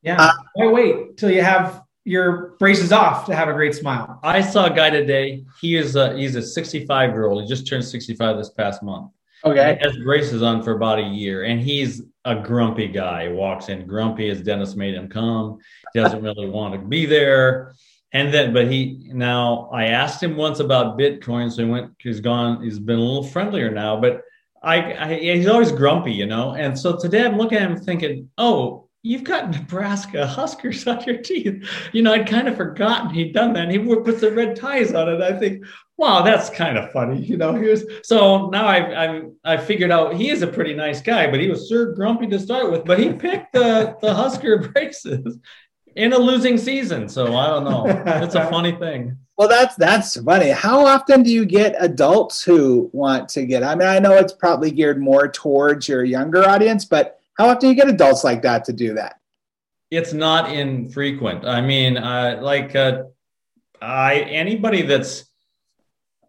Speaker 3: Yeah. Uh, Why wait till you have your braces off to have a great smile?
Speaker 2: I saw a guy today. He is a he's a 65 year old. He just turned 65 this past month.
Speaker 1: Okay.
Speaker 2: He has braces on for about a year, and he's a grumpy guy. He walks in grumpy. His dentist made him come. He doesn't really want to be there. And then, but he now I asked him once about Bitcoin, so he went. He's gone. He's been a little friendlier now, but I, I he's always grumpy, you know. And so today I'm looking at him thinking, oh, you've got Nebraska Huskers on your teeth. You know, I'd kind of forgotten he'd done that. And he would put the red ties on it. I think, wow, that's kind of funny. You know, he was so now I've I've I figured out he is a pretty nice guy, but he was sure grumpy to start with. But he picked the the Husker braces in a losing season. So I don't know. It's a funny thing.
Speaker 1: Well, that's that's funny. How often do you get adults who want to get? I mean, I know it's probably geared more towards your younger audience, but how often do you get adults like that to do that?
Speaker 2: It's not infrequent. I mean, uh, like uh, I anybody that's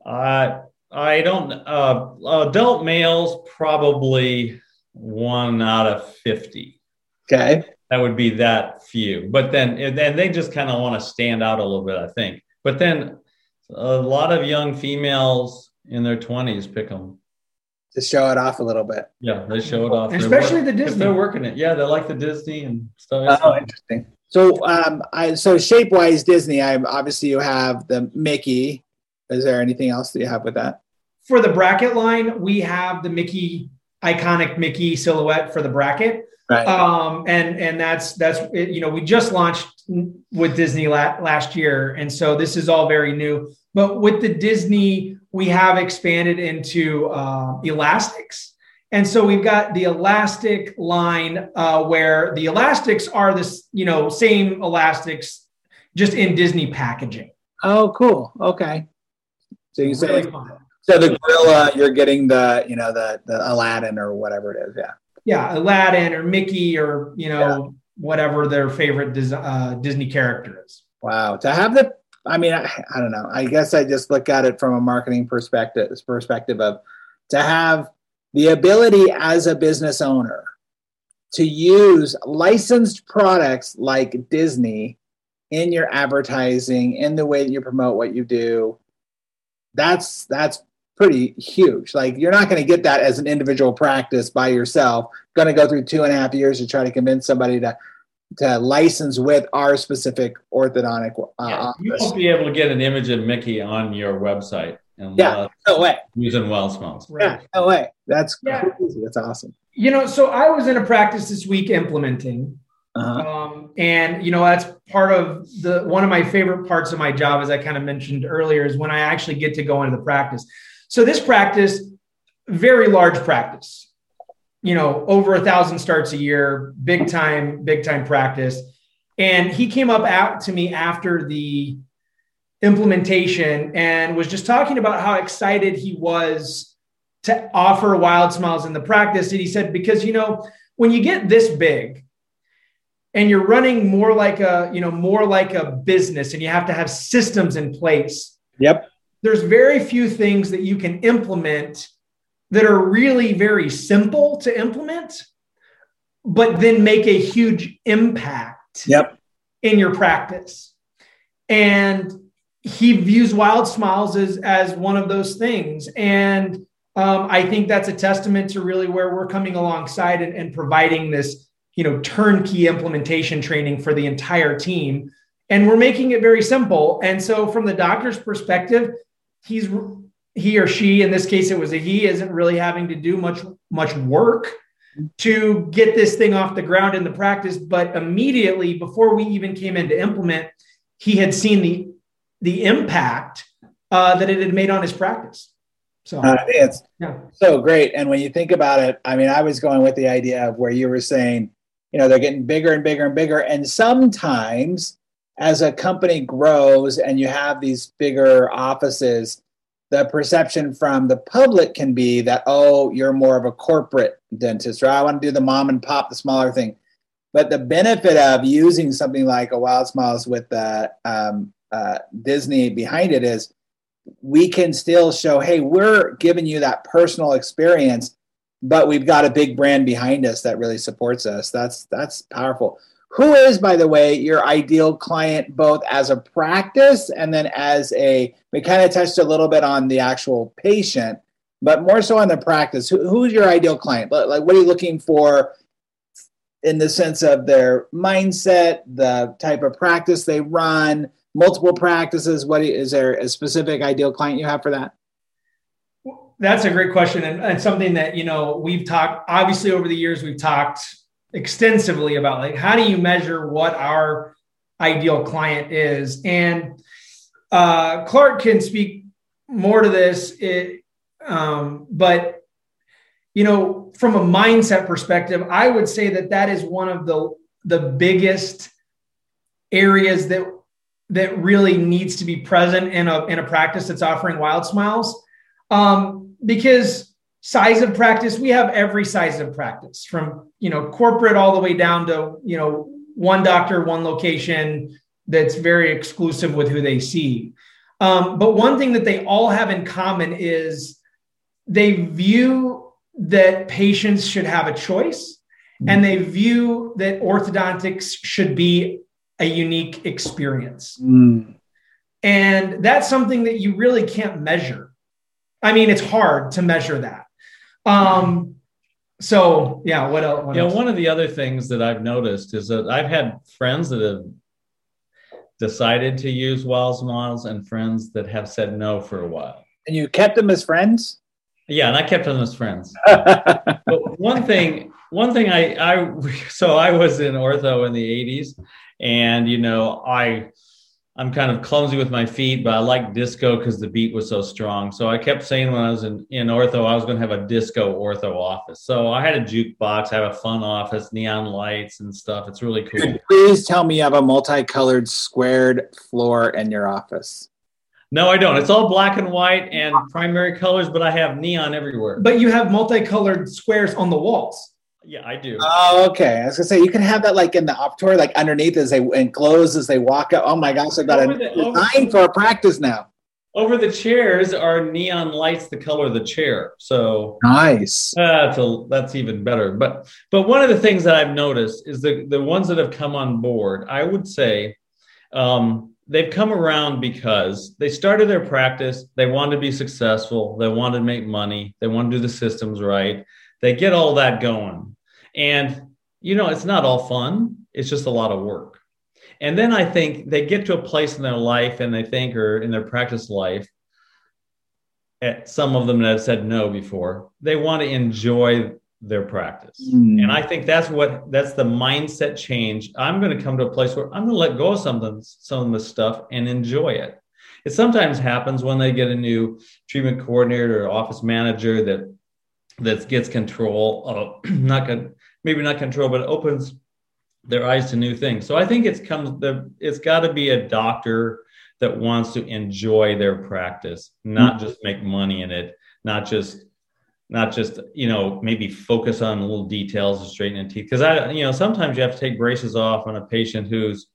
Speaker 2: uh, I don't uh, adult males probably one out of fifty.
Speaker 1: Okay
Speaker 2: that would be that few. But then, and they just kind of want to stand out a little bit, I think. But then, a lot of young females in their twenties pick them
Speaker 1: to show it off a little bit.
Speaker 2: Yeah, they show it off,
Speaker 3: especially the Disney.
Speaker 2: they're working it. Yeah, they like the Disney and stuff.
Speaker 1: Oh, interesting. So, um, I so shape wise Disney. I obviously you have the Mickey. Is there anything else that you have with that?
Speaker 3: For the bracket line, we have the Mickey iconic Mickey silhouette for the bracket.
Speaker 1: Right.
Speaker 3: Um, and and that's that's you know we just launched with Disney la- last year, and so this is all very new. But with the Disney, we have expanded into uh, elastics, and so we've got the elastic line uh, where the elastics are this you know same elastics, just in Disney packaging.
Speaker 1: Oh, cool. Okay. So you really say fun. so the gorilla, you're getting the you know the the Aladdin or whatever it is, yeah
Speaker 3: yeah, Aladdin or Mickey or you know yeah. whatever their favorite uh, Disney character is.
Speaker 1: Wow, to have the I mean, I, I, don't know. I guess I just look at it from a marketing perspective, perspective of to have the ability as a business owner to use licensed products like Disney in your advertising, in the way that you promote what you do. That's that's pretty huge. Like you're not going to get that as an individual practice by yourself. Going to go through two and a half years to try to convince somebody to to license with our specific orthodontic.
Speaker 2: Uh, yeah, you won't be able to get an image of Mickey on your website.
Speaker 1: yeah, no way.
Speaker 2: Using Wild Smiles.
Speaker 1: Right. Yeah, no way. That's yeah. crazy. That's awesome.
Speaker 3: You know, so I was in a practice this week implementing. Uh-huh. Um, and you know that's part of the one of my favorite parts of my job as i kind of mentioned earlier is when i actually get to go into the practice so this practice, very large practice, you know, over a thousand starts a year, big time, big time practice. And he came up out to me after the implementation and was just talking about how excited he was to offer wild smiles in the practice. And he said, because, you know, when you get this big, and you're running more like a you know more like a business and you have to have systems in place
Speaker 1: yep
Speaker 3: there's very few things that you can implement that are really very simple to implement, but then make a huge impact
Speaker 1: yep.
Speaker 3: in your practice. And he views Wild Smiles as, as one of those things. And um, I think that's a testament to really where we're coming alongside and, and providing this, you know, turnkey implementation training for the entire team. And we're making it very simple. And so, from the doctor's perspective, he's he or she, in this case, it was a he, isn't really having to do much much work to get this thing off the ground in the practice. But immediately before we even came in to implement, he had seen the the impact uh, that it had made on his practice.
Speaker 1: So uh, it's yeah. so great. And when you think about it, I mean, I was going with the idea of where you were saying, you know, they're getting bigger and bigger and bigger. And sometimes as a company grows and you have these bigger offices, the perception from the public can be that, oh, you're more of a corporate dentist, or I want to do the mom and pop, the smaller thing. But the benefit of using something like a Wild Smiles with the um, uh, Disney behind it is we can still show, hey, we're giving you that personal experience, but we've got a big brand behind us that really supports us. That's that's powerful. Who is, by the way, your ideal client, both as a practice and then as a, we kind of touched a little bit on the actual patient, but more so on the practice. Who, who's your ideal client? Like, what are you looking for in the sense of their mindset, the type of practice they run, multiple practices? What is there a specific ideal client you have for that?
Speaker 3: That's a great question and, and something that you know we've talked. Obviously, over the years, we've talked extensively about like how do you measure what our ideal client is? And uh, Clarke can speak more to this it, um, but you know from a mindset perspective i would say that that is one of the the biggest areas that that really needs to be present in a in a practice that's offering wild smiles. Um, because size of practice. We have every size of practice from you know corporate all the way down to you know one doctor one location that's very exclusive with who they see. Um, but one thing that they all have in common is they view that patients should have a choice mm. and they view that orthodontics should be a unique experience. Mm. and that's something that you really can't measure. I mean it's hard to measure that um, so yeah, what else? What
Speaker 2: yeah, one of the other things that I've noticed is that I've had friends that have decided to use Wild Smiles and friends that have said no for a while.
Speaker 1: And you kept them as friends?
Speaker 2: Yeah, and I kept them as friends. but one thing, one thing I, I, so I was in ortho in the 80s, and you know, I I'm kind of clumsy with my feet, but I like disco because the beat was so strong. So I kept saying when I was in, in ortho, I was going to have a disco ortho office. So I had a jukebox, I have a fun office, neon lights and stuff. It's really cool.
Speaker 1: Please tell me you have a multicolored squared floor in your office.
Speaker 2: No, I don't. It's all black and white and primary colors, but I have neon everywhere.
Speaker 3: But you have multicolored squares on the walls.
Speaker 2: Yeah, I do.
Speaker 1: Oh, okay. I was gonna say you can have that like in the operatory, like underneath as they enclose as they walk up. Oh my gosh, I got over a the, design for a practice now.
Speaker 2: Over the chairs are neon lights the color of the chair. So
Speaker 1: nice.
Speaker 2: That's a, that's even better. But but one of the things that I've noticed is the the ones that have come on board. I would say um, they've come around because they started their practice. They wanted to be successful. They wanted to make money. They want to do the systems right. They get all that going and, you know, it's not all fun, it's just a lot of work. And then I think they get to a place in their life and they think, or in their practice life, at eh, some of them that have said no before, they want to enjoy their practice. Mm. And I think that's what that's the mindset change. I'm going to come to a place where I'm going to let go of something, some of this stuff and enjoy it. It sometimes happens when they get a new treatment coordinator or office manager that that gets control of not good maybe not control, but it opens their eyes to new things. So I think it's comes the it's got to be a doctor that wants to enjoy their practice, not mm-hmm. just make money in it, not just not just you know maybe focus on little details of straightening teeth because i you know sometimes you have to take braces off on a patient whose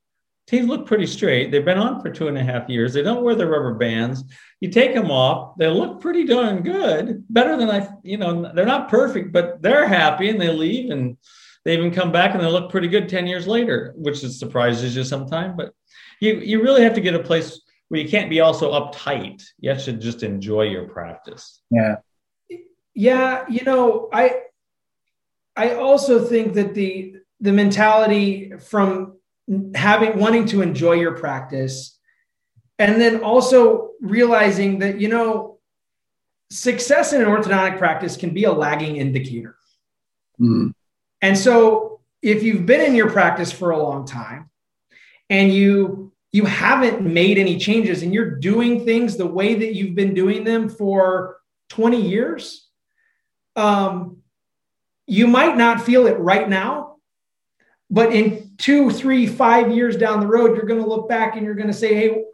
Speaker 2: teeth look pretty straight. They've been on for two and a half years. They don't wear the rubber bands. You take them off they look pretty darn good. Better than i you know they're not perfect but they're happy and they leave and they even come back and they look pretty good 10 years later which is surprises you sometimes but you you really have to get a place where you can't be also uptight. You have to just enjoy your practice.
Speaker 1: Yeah.
Speaker 3: Yeah you know i i also think that the the mentality from having wanting to enjoy your practice and then also realizing that you know success in an orthodontic practice can be a lagging indicator. Mm. And so if you've been in your practice for a long time and you you haven't made any changes and you're doing things the way that you've been doing them for 20 years, um, you might not feel it right now, but in two, three, five years down the road, you're going to look back and you're going to say, hey,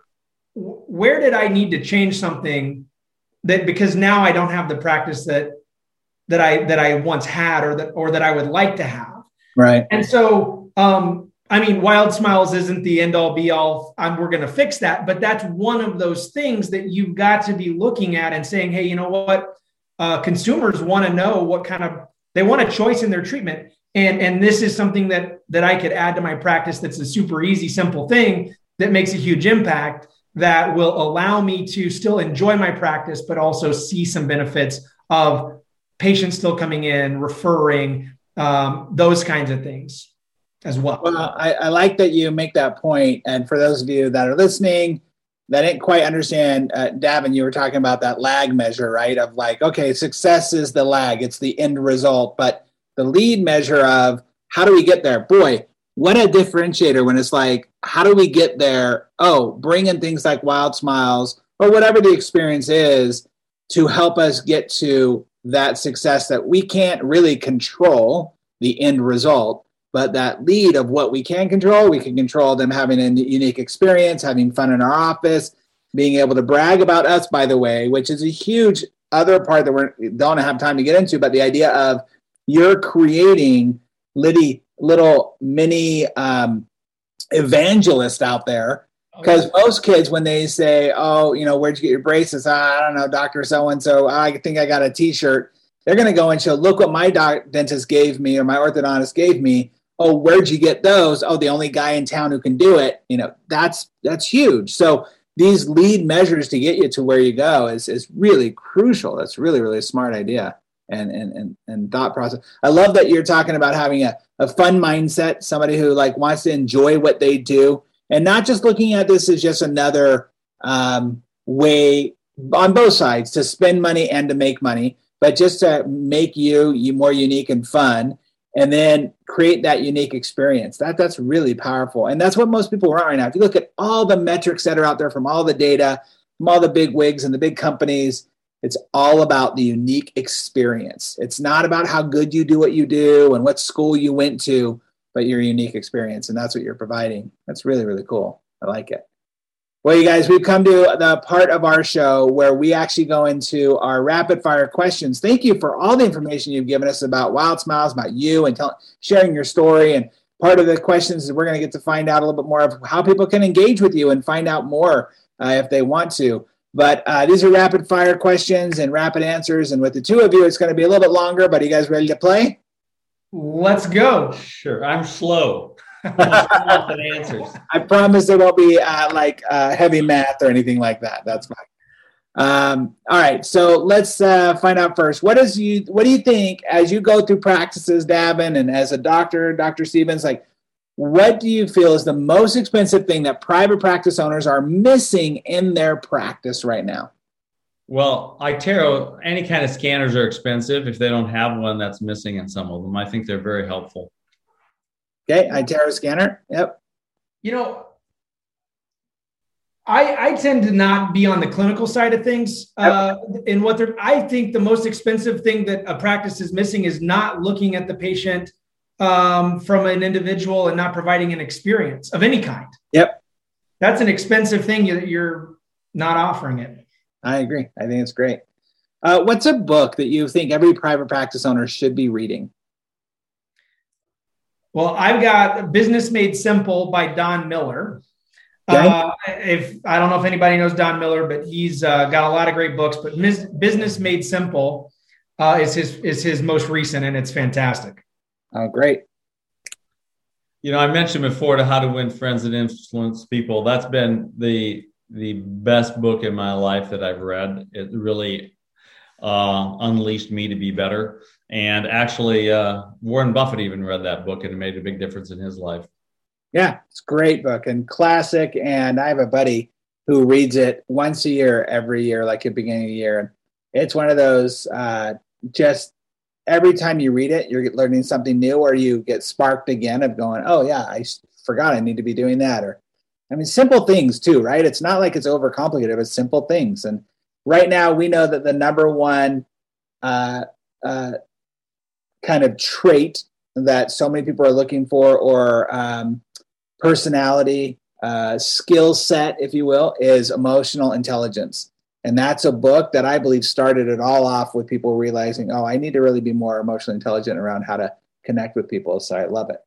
Speaker 3: where did I need to change something that because now I don't have the practice that that I that I once had or that or that I would like to have.
Speaker 1: Right.
Speaker 3: And so um I mean, Wild Smiles isn't the end all be all. I'm, we're going to fix that, but that's one of those things that you've got to be looking at and saying, hey, you know what? Uh, consumers want to know what kind of they want a choice in their treatment, and and this is something that that I could add to my practice. That's a super easy, simple thing that makes a huge impact that will allow me to still enjoy my practice, but also see some benefits of patients still coming in, referring, um, those kinds of things as well.
Speaker 1: Well, I, I, like that you make that point. And for those of you that are listening that didn't quite understand, uh, Davin, you were talking about that lag measure, right? Of like, okay, success is the lag, it's the end result, but the lead measure of how do we get there? Boy, what a differentiator when it's like, how do we get there? Oh, bring in things like Wild Smiles or whatever the experience is to help us get to that success that we can't really control the end result but that lead of what we can control, we can control them having a unique experience, having fun in our office, being able to brag about us, by the way, which is a huge other part that we don't have time to get into. But the idea of you're creating little, little mini um, evangelist out there. Because oh, most kids, when they say, "Oh, you know, where'd you get your braces?" I don't know, Doctor So and So. I think I got a T-shirt. They're going to go and show, "Look what my doc- dentist gave me, or my orthodontist gave me." oh where'd you get those oh the only guy in town who can do it you know that's that's huge so these lead measures to get you to where you go is is really crucial that's really really a smart idea and and and, and thought process i love that you're talking about having a, a fun mindset somebody who like wants to enjoy what they do and not just looking at this as just another um, way on both sides to spend money and to make money but just to make you you more unique and fun and then create that unique experience. That that's really powerful, and that's what most people want right now. If you look at all the metrics that are out there from all the data, from all the big wigs and the big companies, it's all about the unique experience. It's not about how good you do what you do and what school you went to, but your unique experience, and that's what you're providing. That's really really cool. I like it. Well, you guys, we've come to the part of our show where we actually go into our rapid fire questions. Thank you for all the information you've given us about Wild Smiles, about you, and tell, sharing your story. And part of the questions is we're going to get to find out a little bit more of how people can engage with you and find out more uh, if they want to. But uh, these are rapid fire questions and rapid answers. And with the two of you, it's going to be a little bit longer. But are you guys ready to play?
Speaker 3: Let's go.
Speaker 2: Sure. I'm slow answers.
Speaker 1: I promise there won't be uh, like uh, heavy math or anything like that. That's fine. Um, all right, so let's uh, find out first. What is you? What do you think as you go through practices, Davin, and as a doctor, Doctor Stevens? Like, what do you feel is the most expensive thing that private practice owners are missing in their practice right now?
Speaker 2: Well, iTero, any kind of scanners are expensive. If they don't have one, that's missing in some of them. I think they're very helpful.
Speaker 1: Okay, iTero scanner. Yep.
Speaker 3: You know, I, I tend to not be on the clinical side of things. Uh, in what they're, I think the most expensive thing that a practice is missing is not looking at the patient um, from an individual and not providing an experience of any kind.
Speaker 1: Yep.
Speaker 3: That's an expensive thing that you're not offering it.
Speaker 1: I agree. I think it's great. Uh, what's a book that you think every private practice owner should be reading?
Speaker 3: Well, I've got Business Made Simple by Don Miller. Okay. Uh, if I don't know if anybody knows Don Miller, but he's uh, got a lot of great books. But Mis- Business Made Simple uh, is his is his most recent, and it's fantastic.
Speaker 1: Oh, great!
Speaker 2: You know, I mentioned before to How to Win Friends and Influence People. That's been the the best book in my life that I've read. It really uh, unleashed me to be better. And actually, uh, Warren Buffett even read that book and it made a big difference in his life.
Speaker 1: Yeah, it's a great book and classic. And I have a buddy who reads it once a year, every year, like at the beginning of the year. it's one of those uh, just every time you read it, you're learning something new, or you get sparked again of going, oh yeah, I forgot I need to be doing that, or I mean, simple things too, right? It's not like it's overcomplicated, it's simple things. And right now, we know that the number one uh, uh, kind of trait that so many people are looking for, or um, personality, uh, skill set, if you will, is emotional intelligence. And that's a book that I believe started it all off with people realizing, oh, I need to really be more emotionally intelligent around how to connect with people. So I love it.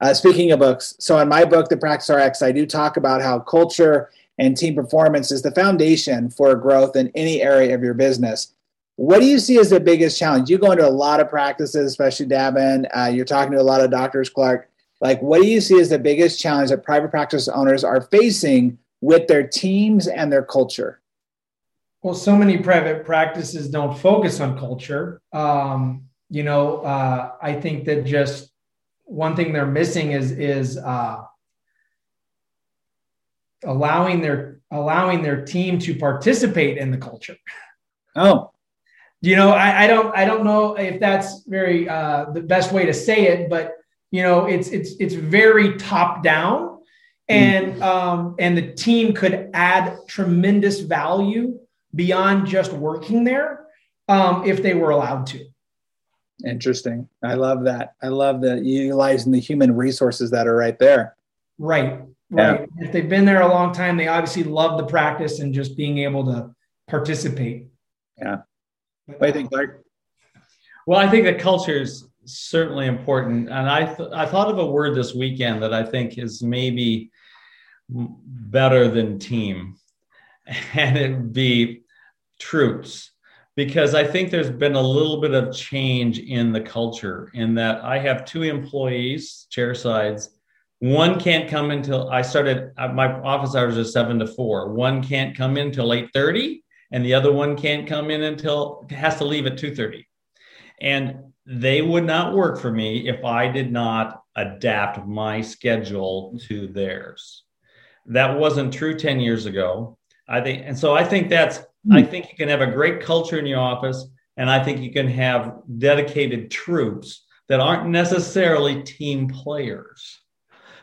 Speaker 1: Uh, speaking of books, so in my book, The Practice RX, I do talk about how culture and team performance is the foundation for growth in any area of your business. What do you see as the biggest challenge? You go into a lot of practices, especially Davin. Uh, you're talking to a lot of doctors, Clarke. Like, what do you see as the biggest challenge that private practice owners are facing with their teams and their culture?
Speaker 3: Well, so many private practices don't focus on culture. Um, you know, uh, I think that just one thing they're missing is is uh, allowing their allowing their team to participate in the culture.
Speaker 1: Oh,
Speaker 3: you know, I, I don't I don't know if that's very uh, the best way to say it, but you know, it's it's it's very top down, and mm. um, and the team could add tremendous value beyond just working there um, if they were allowed to.
Speaker 1: Interesting. I love that. I love that utilizing the human resources that are right there.
Speaker 3: Right. Right. Yeah. If they've been there a long time, they obviously love the practice and just being able to participate.
Speaker 1: Yeah. What do you think, Clarke?
Speaker 2: Well, I think that culture is certainly important. And I, th- I thought of a word this weekend that I think is maybe better than team, and it'd be troops because I think there's been a little bit of change in the culture in that I have two employees, chair sides. One can't come until I started uh, my office hours are seven to four. One can't come in until 8:30, and the other one can't come in until has to leave at 2:30. And they would not work for me if I did not adapt my schedule to theirs. That wasn't true 10 years ago. I think, and so I think that's I hmm. think you can have a great culture in your office, and I think you can have dedicated troops that aren't necessarily team players.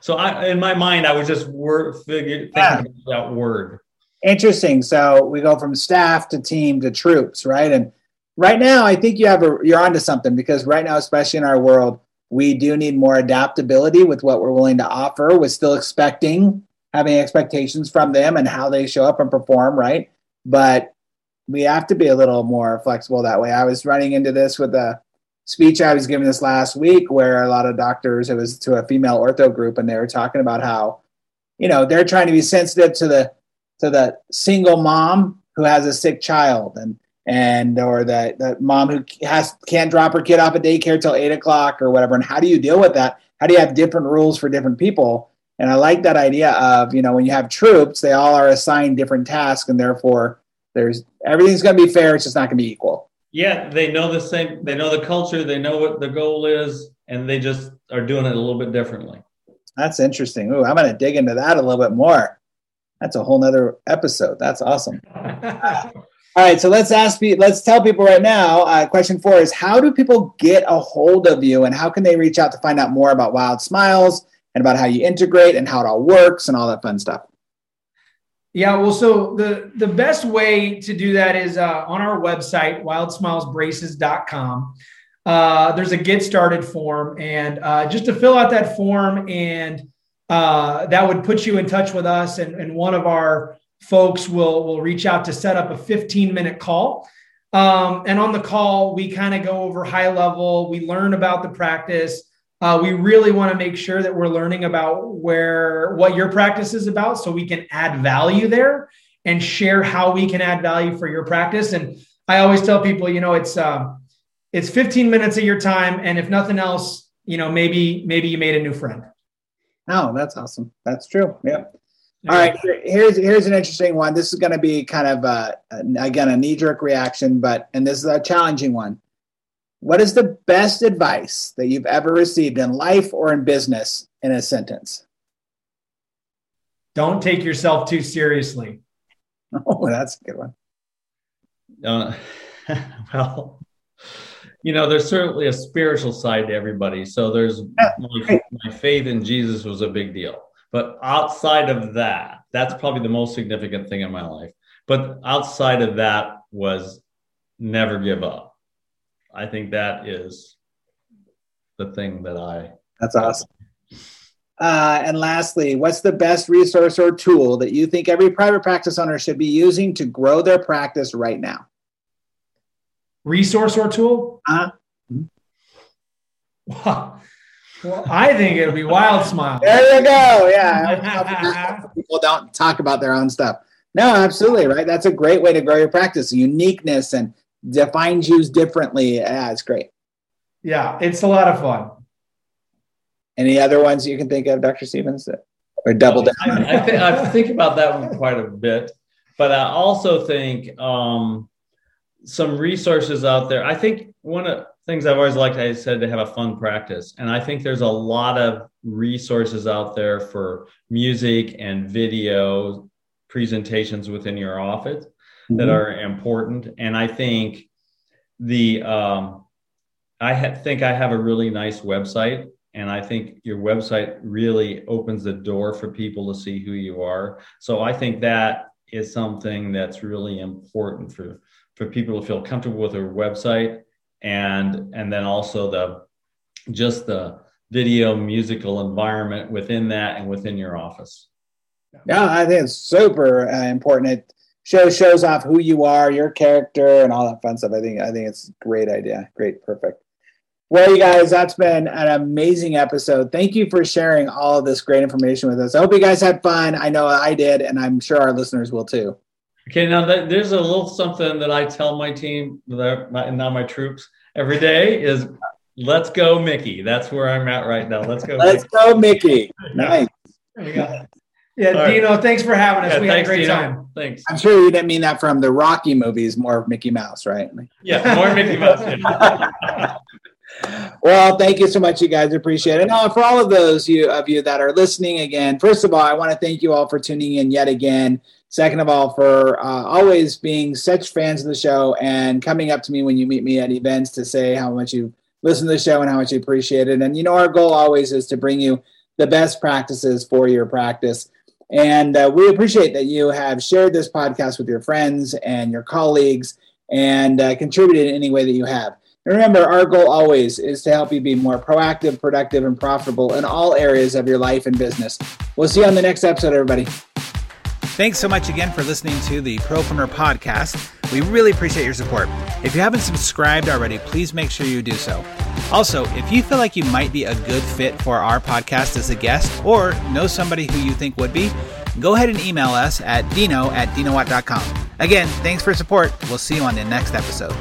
Speaker 2: So, I, in my mind, I was just word, figure, thinking yeah. about that word.
Speaker 1: Interesting. So we go from staff to team to troops, right? And right now, I think you have a you're onto something because right now, especially in our world, we do need more adaptability with what we're willing to offer. We're still expecting having expectations from them and how they show up and perform, right? But we have to be a little more flexible that way. I was running into this with a speech I was giving this last week where a lot of doctors, it was to a female ortho group, and they were talking about how, you know, they're trying to be sensitive to the to the single mom who has a sick child and and or the, the mom who has can't drop her kid off at daycare till eight o'clock or whatever. And how do you deal with that? How do you have different rules for different people? And I like that idea of, you know, when you have troops, they all are assigned different tasks and therefore there's everything's going to be fair. It's just not going to be equal.
Speaker 2: Yeah. They know the same, they know the culture, they know what the goal is, and they just are doing it a little bit differently.
Speaker 1: That's interesting. Ooh, I'm going to dig into that a little bit more. That's a whole nother episode. That's awesome. All right, so let's ask let's tell people right now. Uh, question four is: How do people get a hold of you, and how can they reach out to find out more about Wild Smiles and about how you integrate and how it all works and all that fun stuff.
Speaker 3: Yeah, well, so the the best way to do that is uh, on our website, wildsmilesbraces.com. Uh, there's a get started form, and uh, just to fill out that form, and uh, that would put you in touch with us, and, and one of our folks will will reach out to set up a 15 minute call. Um, and on the call, we kind of go over high level. We learn about the practice. Uh, we really want to make sure that we're learning about where what your practice is about so we can add value there and share how we can add value for your practice. And I always tell people, you know, it's uh, it's 15 minutes of your time, and if nothing else, you know, maybe maybe you made a new friend.
Speaker 1: Oh, that's awesome. That's true. Yep. All right, here's here's an interesting one. This is going to be kind of uh, again a knee jerk reaction, but and this is a challenging one. What is the best advice that you've ever received in life or in business in a sentence?
Speaker 3: Don't take yourself too seriously.
Speaker 1: Oh, that's a good one.
Speaker 2: Uh, well, you know, there's certainly a spiritual side to everybody. So there's my, my faith in Jesus was a big deal. But outside of that, that's probably the most significant thing in my life. But outside of that was never give up. I think that is the thing that I.
Speaker 1: That's awesome. Uh, and lastly, what's the best resource or tool that you think every private practice owner should be using to grow their practice right now?
Speaker 3: Resource or tool?
Speaker 1: Uh-huh.
Speaker 3: Wow. Well, I think it would be Wild Smile.
Speaker 1: There you go. Yeah. People don't talk about their own stuff. No, absolutely. Right. That's a great way to grow your practice. Uniqueness and defines you differently. Yeah, it's great.
Speaker 3: Yeah, it's a lot of fun.
Speaker 1: Any other ones you can think of, Dr. Stevens, or double down?
Speaker 2: I, I, th- I think about that one quite a bit, but I also think um, some resources out there. I think one of the things I've always liked, I said, to have a fun practice, and I think there's a lot of resources out there for music and video presentations within your office mm-hmm. that are important, and I think the um, I ha- think I have a really nice website and I think your website really opens the door for people to see who you are. So I think that is something that's really important for for people to feel comfortable with their website and and then also the just the video musical environment within that and within your office.
Speaker 1: Yeah, I think it's super uh, important. It shows shows off who you are, your character, and all that fun stuff. I think I think it's a great idea. Great, perfect. Well, you guys, that's been an amazing episode. Thank you for sharing all of this great information with us. I hope you guys had fun. I know I did, and I'm sure our listeners will too.
Speaker 2: Okay, now there's a little something that I tell my team, and now my troops every day is let's go, Mickey. That's where I'm at right now. Let's go.
Speaker 1: Let's Mickey. go, Mickey. Nice. There you
Speaker 3: go. Yeah, right. Dino, thanks for having us. Yeah, we thanks, had a great Dino. time.
Speaker 2: Thanks.
Speaker 1: I'm sure you didn't mean that from the Rocky movies, more of Mickey Mouse, right?
Speaker 2: Yeah, more Mickey Mouse.
Speaker 1: well, thank you so much, you guys. Appreciate it. And for all of those you, of you that are listening again, first of all, I want to thank you all for tuning in yet again. Second of all, for uh, always being such fans of the show and coming up to me when you meet me at events to say how much you listen to the show and how much you appreciate it. And you know, our goal always is to bring you the best practices for your practice. And uh, we appreciate that you have shared this podcast with your friends and your colleagues and uh, contributed in any way that you have. And remember, our goal always is to help you be more proactive, productive, and profitable in all areas of your life and business. We'll see you on the next episode, everybody. Thanks so much again for listening to the Propreneur podcast. We really appreciate your support. If you haven't subscribed already, please make sure you do so. Also, if you feel like you might be a good fit for our podcast as a guest or know somebody who you think would be, go ahead and email us at dino at dinowatt.com. Again, thanks for support. We'll see you on the next episode.